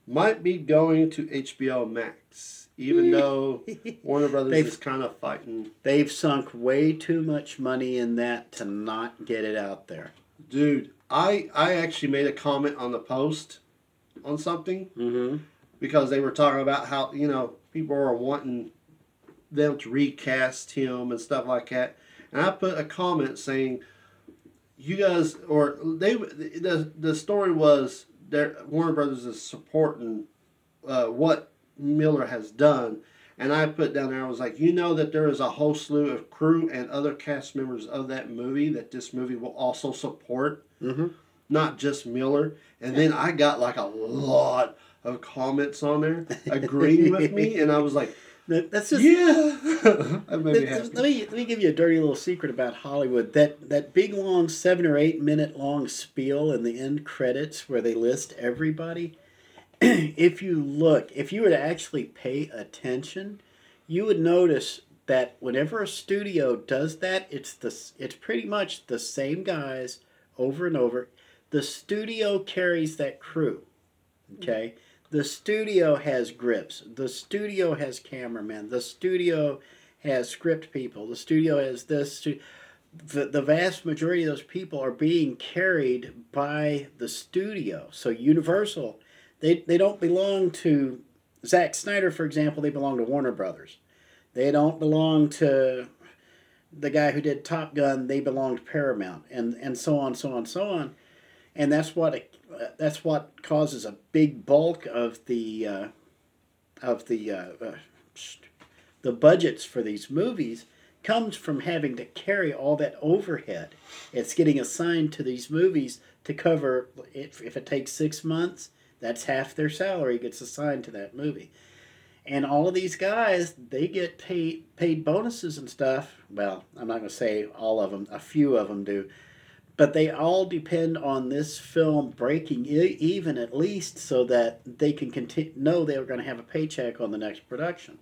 B: might be going to HBO Max, even though Warner Brothers
A: They've-
B: is kind of fighting.
A: They've sunk way too much money in that to not get it out there.
B: Dude, I I actually made a comment on the post on something
A: Mm-hmm.
B: because they were talking about how you know people are wanting them to recast him and stuff like that, and I put a comment saying, "You guys," or they the the story was that Warner Brothers is supporting uh, what Miller has done. And I put down there, I was like, you know that there is a whole slew of crew and other cast members of that movie that this movie will also support
A: Mm-hmm.
B: not just Miller. And then I got like a lot of comments on there agreeing with me, and I was like,
A: That's just
B: yeah, me
A: let me let me give you a dirty little secret about Hollywood. That that big long seven or eight minute long spiel in the end credits where they list everybody. if you look, if you were to actually pay attention, you would notice that whenever a studio does that, it's the it's pretty much the same guys over and over. The studio carries that crew. Okay? The studio has grips. The studio has cameramen. The studio has script people. The studio has this. stu- The, the vast majority of those people are being carried by the studio. So Universal, they, they don't belong to Zack Snyder, for example, they belong to Warner Brothers. They don't belong to the guy who did Top Gun, they belong to Paramount, and, and so on, so on, so on. And that's what that's what causes a big bulk of the uh, of the uh, uh, the budgets for these movies comes from having to carry all that overhead. It's getting assigned to these movies to cover if, if it takes six months, that's half their salary gets assigned to that movie. And all of these guys, they get paid paid bonuses and stuff. Well, I'm not going to say all of them. A few of them do, but they all depend on this film breaking e- even at least, so that they can continue know they are going to have a paycheck on the next production.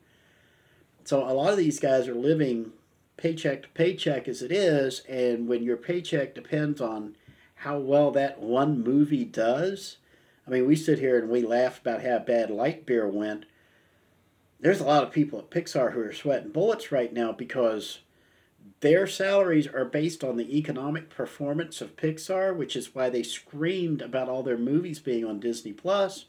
A: So a lot of these guys are living paycheck to paycheck as it is, and when your paycheck depends on how well that one movie does, I mean, we sit here and we laugh about how bad Light Lightyear went. There's a lot of people at Pixar who are sweating bullets right now because their salaries are based on the economic performance of Pixar, which is why they screamed about all their movies being on Disney Plus.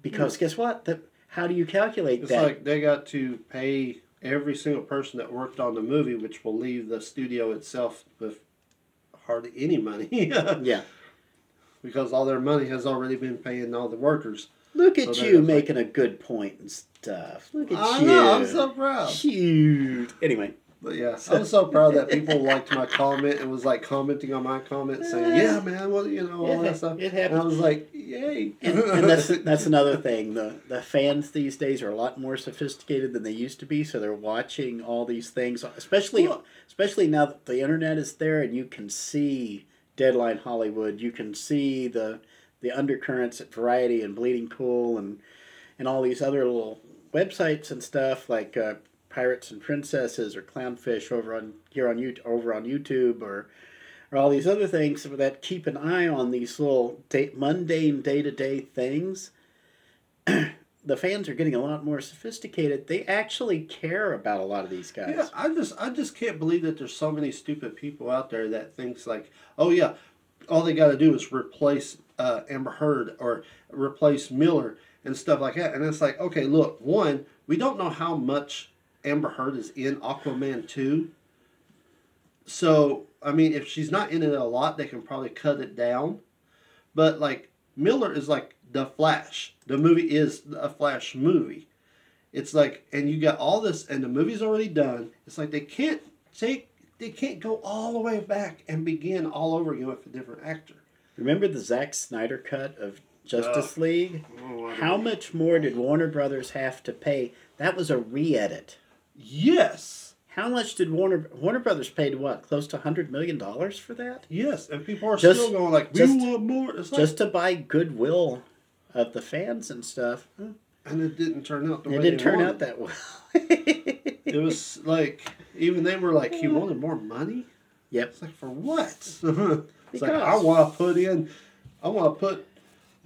A: Because guess what? The, how do you calculate
B: It's
A: that?
B: It's like they got to pay every single person that worked on the movie, which will leave the studio itself with hardly any money
A: yeah.
B: Because all their money has already been paying all the workers.
A: Look at
B: So
A: you
B: just like-
A: making a good point and stuff. Look at
B: I
A: you.
B: know, I'm so proud.
A: Shoot. Anyway,
B: But yeah, I was so proud that people liked my comment and was like commenting on my comment saying, uh, "Yeah, man, well, you know, all that stuff."
A: It
B: And I was like, "Yay!"
A: And, and that's that's another thing. The the fans these days are a lot more sophisticated than they used to be, so they're watching all these things, especially
B: Well-
A: especially now that the internet is there and you can see Deadline Hollywood, you can see the the undercurrents at Variety and Bleeding Cool and and all these other little websites and stuff like uh, Pirates and Princesses or Clownfish over on here on you over on YouTube or or all these other things that keep an eye on these little day, mundane day to day things. the fans are getting a lot more sophisticated. They actually care about a lot of these guys.
B: Yeah, I just I just can't believe that there's so many stupid people out there that thinks like, oh yeah, all they got to do is replace uh, Amber Heard or replace Miller and stuff like that. And it's like, okay, look, one, we don't know how much Amber Heard is in Aquaman two. So I mean, if she's not in it a lot, they can probably cut it down. But like Miller is like the Flash. The movie is a Flash movie. It's like, and you got all this, and the movie's already done. It's like they can't take, they can't go all the way back and begin all over again with a different actor.
A: Remember the Zack Snyder cut of Justice League?
B: Oh,
A: How much more did Warner Brothers have to pay? That was a re edit.
B: Yes,
A: How much did Warner Warner Brothers paid what? Close to hundred million dollars for that?
B: yes, and people are
A: Just-
B: still going like, we
A: just-
B: want more. It's like,
A: Just to buy goodwill of the fans and stuff.
B: and it didn't turn out the
A: It
B: way
A: didn't turn
B: wanted.
A: out that well.
B: It was like even they were like, he wanted more money.
A: Yep.
B: It's like for what? it's like
A: Because-
B: I want to put in, I want to put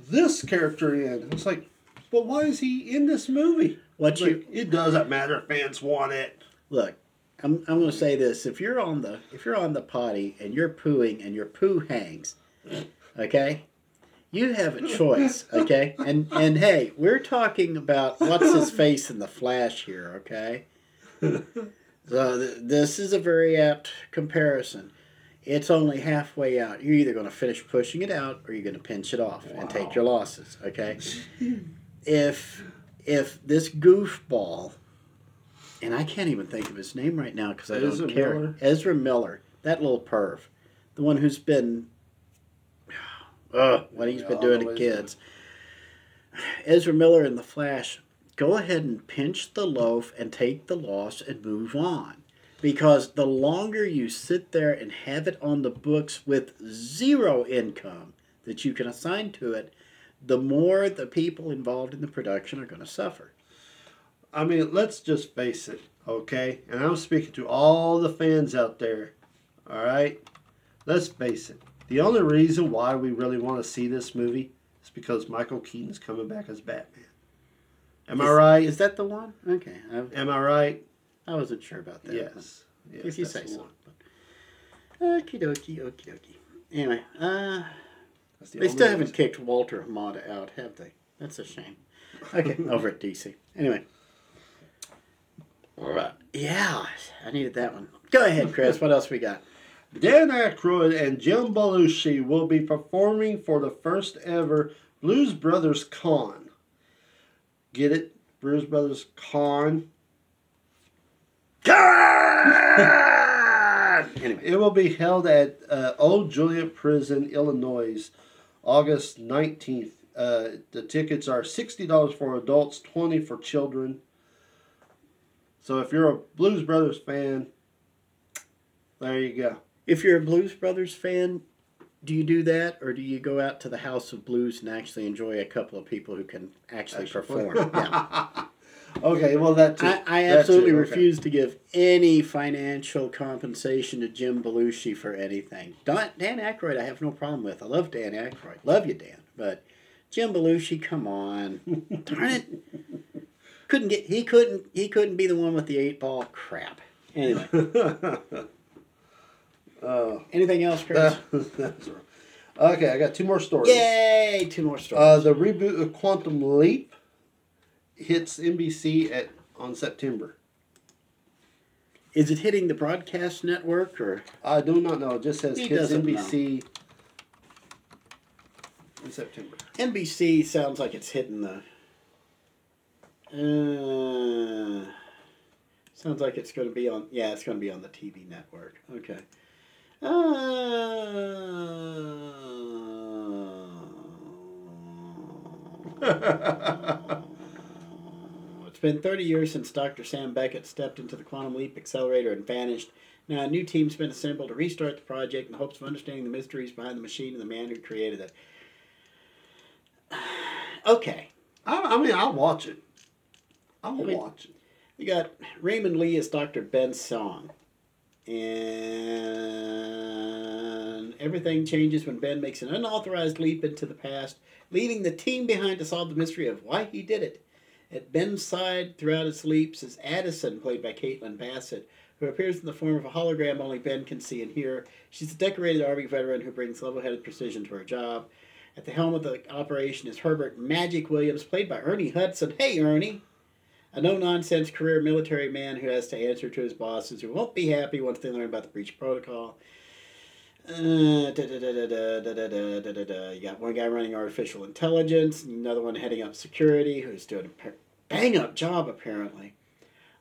B: this character in. It's like, but why is he in this movie?
A: What
B: It's
A: you
B: like, it doesn't matter. Fans want it.
A: look, I'm I'm gonna say this. If you're on the if you're on the potty and you're pooing and your poo hangs, okay? You have a choice, okay? And and hey, we're talking about what's his face in the Flash here, okay? So th- this is a very apt comparison. It's only halfway out. You're either going to finish pushing it out or you're going to pinch it off and take your losses, okay? if if this goofball and I can't even think of his name right now because I
B: Ezra
A: don't care.
B: Miller?
A: Ezra Miller, that little perv, the one who's been, uh, what he's been doing to
B: Ezra.
A: kids. Ezra Miller in the Flash, go ahead and pinch the loaf and take the loss and move on. Because the longer you sit there and have it on the books with zero income that you can assign to it, the more the people involved in the production are going to suffer.
B: I mean, let's just face it, okay? And I'm speaking to all the fans out there, all right? Let's face it. The only reason why we really want to see this movie is because Michael Keaton's coming back as Batman. Am I right?
A: Is that the one? Okay, I,
B: Am I right?
A: I wasn't sure about that.
B: Yes. yes
A: if you
B: that's
A: say so.
B: one.
A: Okie dokie, okie dokie. Anyway, uh,
B: the
A: they
B: only
A: still haven't kicked Walter Hamada out, have they? That's a shame. Okay, over at DC. Anyway. All right. Yeah, I needed that one. Go ahead, Chris. What else we got?
B: Dan Aykroyd and Jim Belushi will be performing for the first ever Blues Brothers Con. Get it? Blues Brothers Con.
A: Anyway,
B: It will be held at uh, Old Joliet Prison, Illinois, August 19th. Uh, the tickets are $60 for adults, 20 for children. So if you're a Blues Brothers fan, there you go.
A: If you're a Blues Brothers fan, do you do that, or do you go out to the House of Blues and actually enjoy a couple of people who can actually,
B: Actually
A: perform? yeah.
B: okay, well that too.
A: I, I
B: That
A: absolutely
B: too, okay.
A: refuse to give any financial compensation to Jim Belushi for anything. Don, Dan Aykroyd, I have no problem with. I love Dan Aykroyd. Love you, Dan. But Jim Belushi, come on, darn it! Couldn't get he couldn't he couldn't be the one with the eight ball crap. Anyway,
B: Oh,
A: anything else, Chris?
B: Okay, I got two more stories.
A: Yay! Two more stories.
B: Uh, the reboot of Quantum Leap hits NBC at on September.
A: Is it hitting the broadcast network or?
B: I do not know. It just says
A: He
B: hits NBC in September.
A: NBC sounds like it's hitting the. Uh, Sounds like it's going to be on. Yeah, it's going to be on the TV network. Okay. Uh, it's been 30 years since Dr. Sam Beckett stepped into the Quantum Leap Accelerator and vanished. Now, a new team's been assembled to restart the project in the hopes of understanding the mysteries behind the machine and the man who created it. Okay.
B: I, I mean, I'll watch it. I'll
A: I mean-
B: watch it.
A: You got Raymond Lee as Dr. Ben Song. And everything changes when Ben makes an unauthorized leap into the past, leaving the team behind to solve the mystery of why he did it. At Ben's side throughout his leaps is Addison, played by Caitlin Bassett, who appears in the form of a hologram only Ben can see and hear. She's a decorated Army veteran who brings level headed precision to her job. At the helm of the operation is Herbert Magic Williams, played by Ernie Hudson. Hey, Ernie! a no nonsense career military man who has to answer to his bosses who won't be happy once they learn about the breach protocol. You got one guy running artificial intelligence, another one heading up security who's doing a bang up job apparently.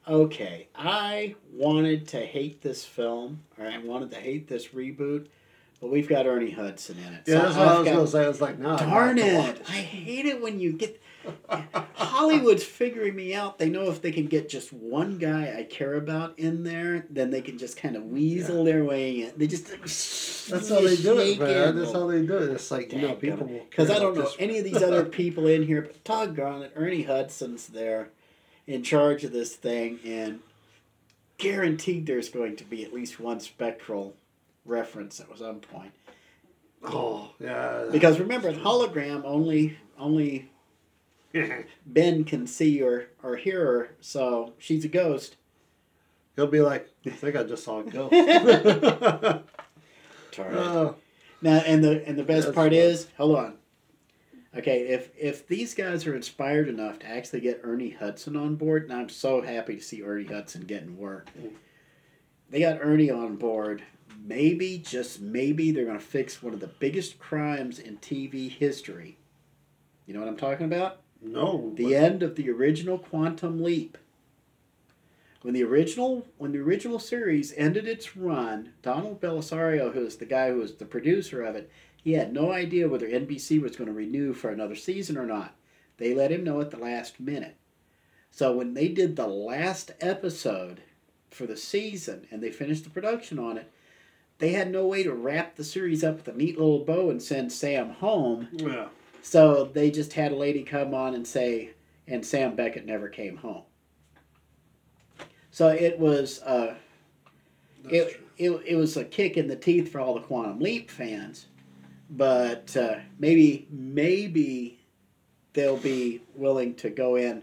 A: Okay, I wanted to hate this film, or I wanted to hate this reboot, but we've got Ernie Hudson in it.
B: Yeah,
A: so
B: that's what I was gonna say. I was like, no.
A: Darn it! I hate it when you get Hollywood's figuring me out. They know if they can get just one guy I care about in there, then they can just kind of weasel their way in. They just
B: That's how they do it, man. That's how they do it. It's like, you know, people.
A: Because I don't know
B: this-
A: any of these other people in here, but doggone it, Ernie Hudson's there, in charge of this thing, and guaranteed there's going to be at least one spectral reference that was on point.
B: Oh, yeah.
A: Because remember, hologram only only Ben can see or, or hear her, so she's a ghost.
B: He'll be like, I think I just saw it go. Uh,
A: Now, and the and the best
B: That's
A: part
B: fun.
A: is, hold on. Okay, if if these guys are inspired enough to actually get Ernie Hudson on board, and I'm so happy to see Ernie Hudson getting work.
B: Mm.
A: They got Ernie on board. Maybe, just maybe, they're going to fix one of the biggest crimes in TV history. You know what I'm talking about?
B: No.
A: the end of the original Quantum Leap. When the original when the original series ended its run, Donald Bellisario, who was the guy who was the producer of it, he had no idea whether NBC was going to renew for another season or not. They let him know at the last minute. So when they did the last episode for the season and they finished the production on it, they had no way to wrap the series up with a neat little bow and send Sam home.
B: Yeah.
A: So they just had a lady come on and say, and Sam Beckett never came home. So it was uh, it, it, it was a kick in the teeth for all the Quantum Leap fans, but uh, maybe maybe they'll be willing to go in.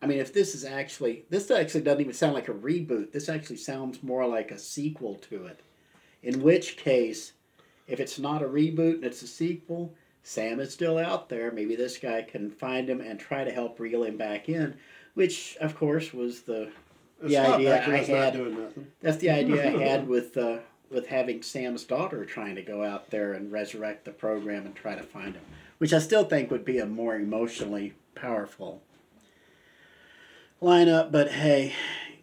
A: I mean, if this is actually this actually doesn't even sound like a reboot. This actually sounds more like a sequel to it. In which case, if it's not a reboot and it's a sequel, Sam is still out there. Maybe this guy can find him and try to help reel him back in, which of course was the
B: It's
A: the idea I had-
B: doing nothing.
A: that's the idea I had with uh, with having Sam's daughter trying to go out there and resurrect the program and try to find him, which I still think would be a more emotionally powerful lineup. But hey,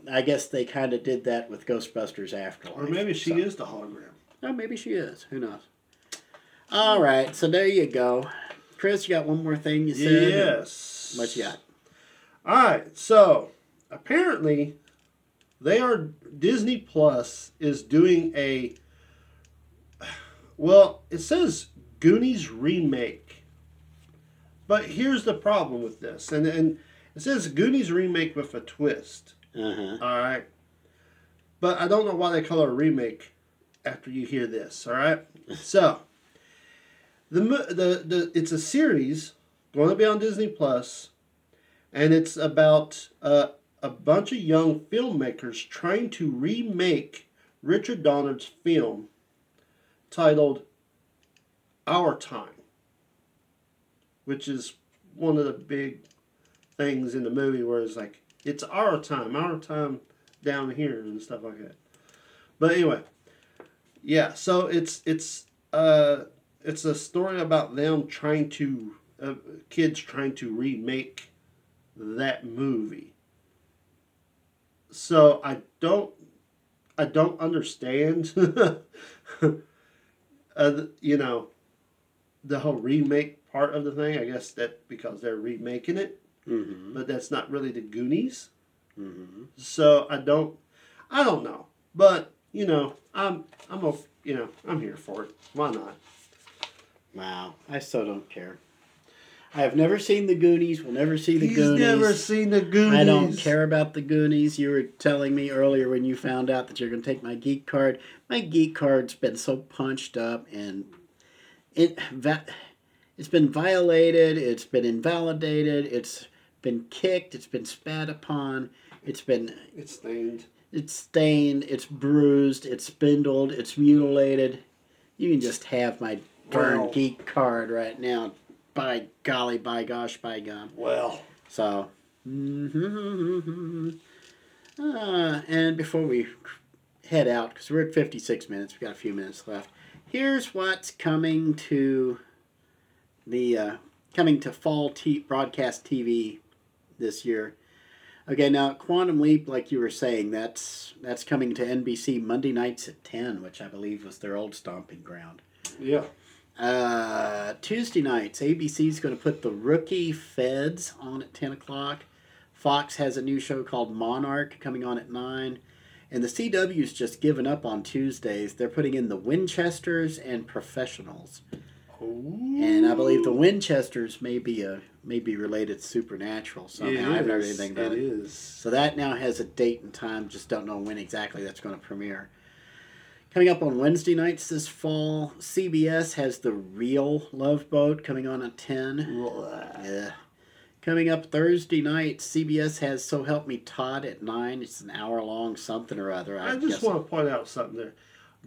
A: I guess they kind of did that with Ghostbusters Afterlife.
B: Or maybe she
A: so-
B: is the hologram.
A: Oh, maybe she is. Who knows? All right, so there you go. Chris, you got one more thing you said?
B: Yes.
A: What you got?
B: All right. So apparently, they are Disney Plus is doing a. Well, it says Goonies remake, but here's the problem with this, and and it says Goonies remake with a twist.
A: Uh huh.
B: All right. But I don't know why they call it a remake after you hear this. All right. So the the the it's a series going to be on Disney Plus, and it's about uh, a bunch of young filmmakers trying to remake Richard Donner's film titled Our Time, which is one of the big things in the movie where it's like it's our time, our time down here and stuff like that. But anyway, yeah. So it's it's uh it's a story about them trying to uh, kids trying to remake that movie. so I don't I don't understand uh, you know the whole remake part of the thing. I guess that because they're remaking it,
A: Mm-hmm.
B: but that's not really the Goonies.
A: Mm-hmm.
B: So I don't I don't know. But, you know, I'm I'm a you know, I'm here for it. Why not?
A: Wow, I still don't care. I have never seen the Goonies. We'll never see the
B: He's
A: Goonies.
B: never seen the Goonies.
A: I don't care about the Goonies. You were telling me earlier when you found out that you're going to take my geek card. My geek card's been so punched up and it it's been violated. It's been invalidated. It's been kicked. It's been spat upon. It's been
B: It's stained.
A: it's stained. It's bruised. It's spindled. It's mutilated. You can just have my darn
B: Wow.
A: geek card right now. By golly, by gosh, by gum.
B: Well,
A: So, mm-hmm. uh, and before we head out, because we're at 56 minutes, we've got a few minutes left. Here's what's coming to the uh, coming to fall t- broadcast TV this year. Okay, now Quantum Leap, like you were saying, that's that's coming to NBC Monday nights at 10, which I believe was their old stomping ground.
B: yeah.
A: Uh, Tuesday nights, ABC's going to put the Rookie Feds on at 10 o'clock. Fox has a new show called Monarch coming on at 9. And the CW's just given up on Tuesdays. They're putting in the Winchesters and Professionals. And I believe the Winchesters may be a may be related to Supernatural somehow. I haven't heard anything about
B: it
A: it.
B: is.
A: So that now has a date and time. Just don't know when exactly that's going to premiere. Coming up on Wednesday nights this fall, CBS has the Real Love Boat coming on at ten. Yeah. Coming up Thursday night, CBS has So Help Me Todd at nine. It's an hour long something or other. I,
B: I just want to point out something there.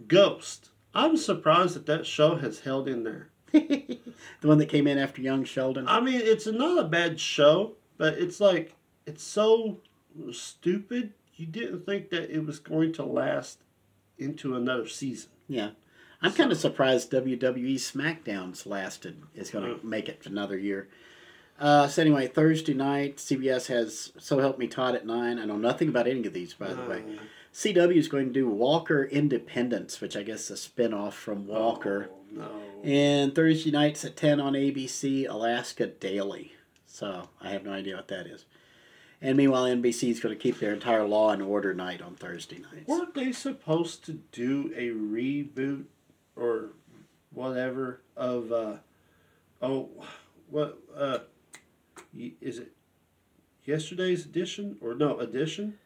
B: Ghost. I'm surprised that that show has held in there.
A: the one that came in after Young Sheldon.
B: I mean, it's not a bad show, but it's like it's so stupid. You didn't think that it was going to last into another season.
A: Yeah. I'm kind of surprised WWE SmackDown's lasted is going to make it another year. Uh, so anyway, Thursday night, CBS has So Help Me Todd at 9. I know nothing about any of these, by the way.
B: Uh,
A: CW is going to do Walker Independence, which I guess is a spin-off from Walker.
B: oh, no.
A: And Thursday nights at 10 on ABC, Alaska Daily. So I have no idea what that is. And meanwhile, NBC is going to keep their entire Law and Order night on Thursday nights.
B: Weren't they supposed to do a reboot or whatever of uh oh what uh is it yesterday's edition or no edition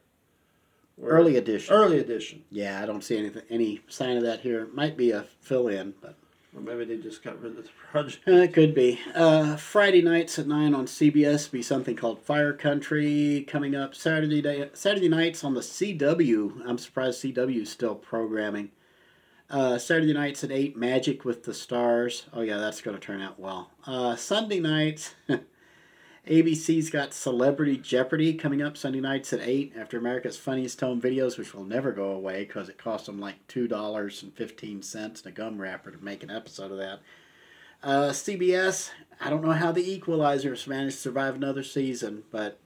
B: Or-
A: Early edition.
B: early edition
A: Yeah, I don't see anything, any sign of that here. Might be a fill-in, but
B: or maybe they just got rid of the project
A: uh, it could be. Uh, Friday nights at nine on CBS be something called Fire Country coming up. Saturday day, Saturday nights on the CW. I'm surprised CW is still programming. Uh, Saturday nights at eight, Magic with the Stars. Oh yeah, that's going to turn out well. Uh, Sunday nights. ABC's got Celebrity Jeopardy coming up Sunday nights at 8 after America's Funniest Home Videos, which will never go away because it cost them like $2.15 and a gum wrapper to make an episode of that. Uh, CBS, I don't know how the Equalizers managed to survive another season, but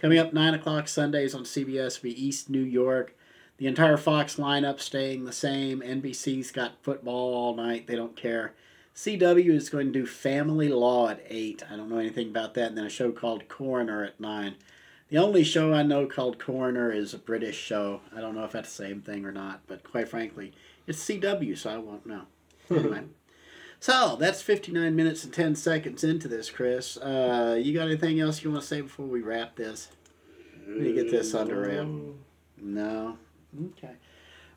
A: coming up 9 o'clock Sundays on CBS will be East New York. The entire Fox lineup staying the same. NBC's got football all night. They don't care. CW is going to do Family Law at 8. I don't know anything about that. And then a show called Coroner at 9. The only show I know called Coroner is a British show. I don't know if that's the same thing or not, but quite frankly, it's CW, so I won't know. Anyway. So that's 59 minutes and 10 seconds into this, Chris. Uh, you got anything else you want to say before we wrap this? Let me get this under wrap. No. Okay.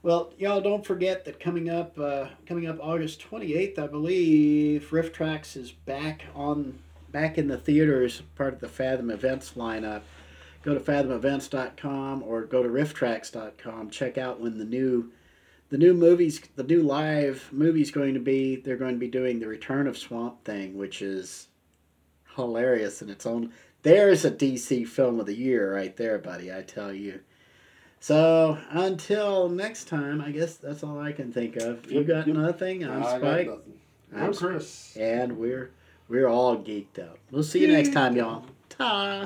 A: Well, y'all don't forget that coming up, uh, coming up August twenty eighth, I believe, RiffTrax is back on, back in the theaters, part of the Fathom Events lineup. Go to fathomevents.com or go to rifftrax.com. Check out when the new, the new movies, the new live movies going to be. They're going to be doing the Return of Swamp Thing, which is hilarious in its own. There's a DC film of the year right there, buddy. I tell you. So until next time, I guess that's all I can think of. You got nothing. I'm
B: I got
A: Spike,
B: nothing.
A: I'm
B: I'm Chris.
A: and we're we're all geeked out. We'll see you next time, y'all. Ta.